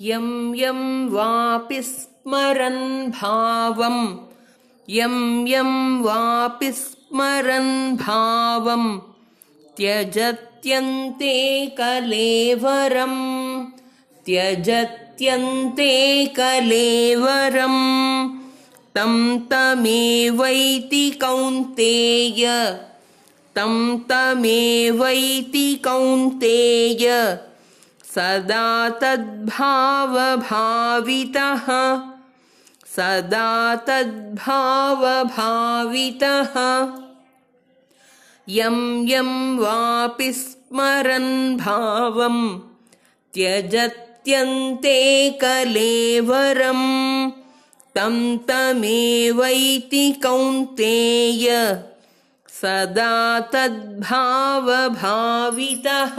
यं यं वापि स्मरन् भावम् यं यं वापि स्मरन् भावम् त्यजत्यन्ते कलेवरम्। त्यजत्यन्ते कलेवरम्। तं तमेवैति कौन्तेय। तं तमेवैति कौन्तेय सदा तद्भावभावितः। सदा तद्भावभावितः। यं यं वापि स्मरन् भावम् त्यजत्यन्ते कलेवरम् तं तमेवैति कौन्तेय सदा तद्भावभावितः